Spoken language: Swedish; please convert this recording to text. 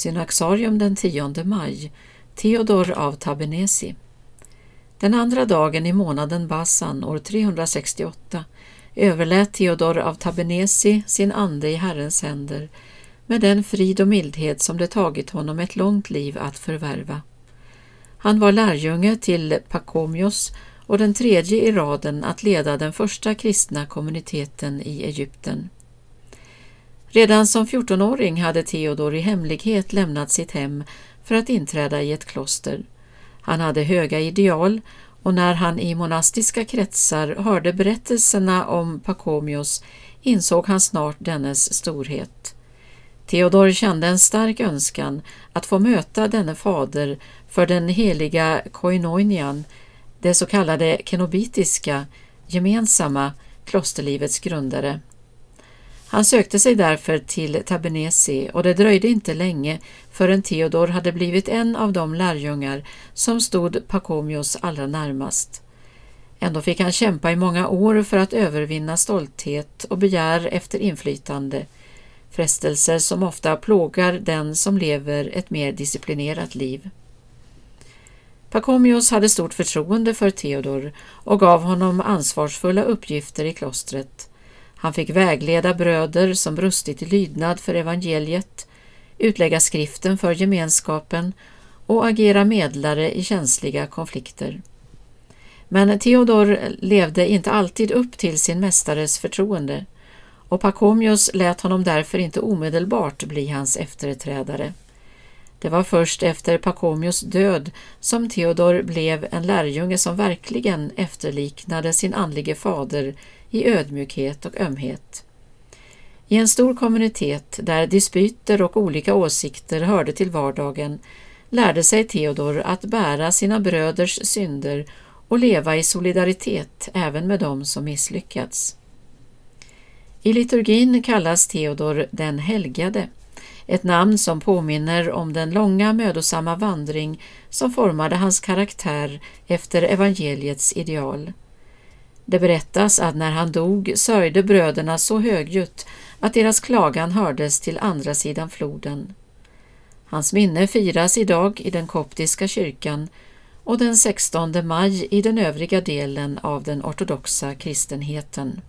Synaxarium den 10 maj, Theodor av Tabenesi. Den andra dagen i månaden Basan år 368 överlät Theodor av Tabenesi sin ande i Herrens händer med den frid och mildhet som det tagit honom ett långt liv att förvärva. Han var lärjunge till Pakomios och den tredje i raden att leda den första kristna kommuniteten i Egypten. Redan som 14-åring hade Theodor i hemlighet lämnat sitt hem för att inträda i ett kloster. Han hade höga ideal och när han i monastiska kretsar hörde berättelserna om Pakomios insåg han snart dennes storhet. Theodor kände en stark önskan att få möta denne fader för den heliga koinoinian, det så kallade kenobitiska, gemensamma klosterlivets grundare. Han sökte sig därför till Tabenesi och det dröjde inte länge förrän Theodor hade blivit en av de lärjungar som stod Pakomios allra närmast. Ändå fick han kämpa i många år för att övervinna stolthet och begär efter inflytande, frestelser som ofta plågar den som lever ett mer disciplinerat liv. Pakomios hade stort förtroende för Theodor och gav honom ansvarsfulla uppgifter i klostret. Han fick vägleda bröder som brustit i lydnad för evangeliet, utlägga skriften för gemenskapen och agera medlare i känsliga konflikter. Men Theodor levde inte alltid upp till sin mästares förtroende och Pakomios lät honom därför inte omedelbart bli hans efterträdare. Det var först efter Pakomios död som Theodor blev en lärjunge som verkligen efterliknade sin andlige fader i ödmjukhet och ömhet. I en stor kommunitet där dispyter och olika åsikter hörde till vardagen lärde sig Theodor att bära sina bröders synder och leva i solidaritet även med dem som misslyckats. I liturgin kallas Theodor den helgade, ett namn som påminner om den långa mödosamma vandring som formade hans karaktär efter evangeliets ideal. Det berättas att när han dog sörjde bröderna så högljutt att deras klagan hördes till andra sidan floden. Hans minne firas idag i den koptiska kyrkan och den 16 maj i den övriga delen av den ortodoxa kristenheten.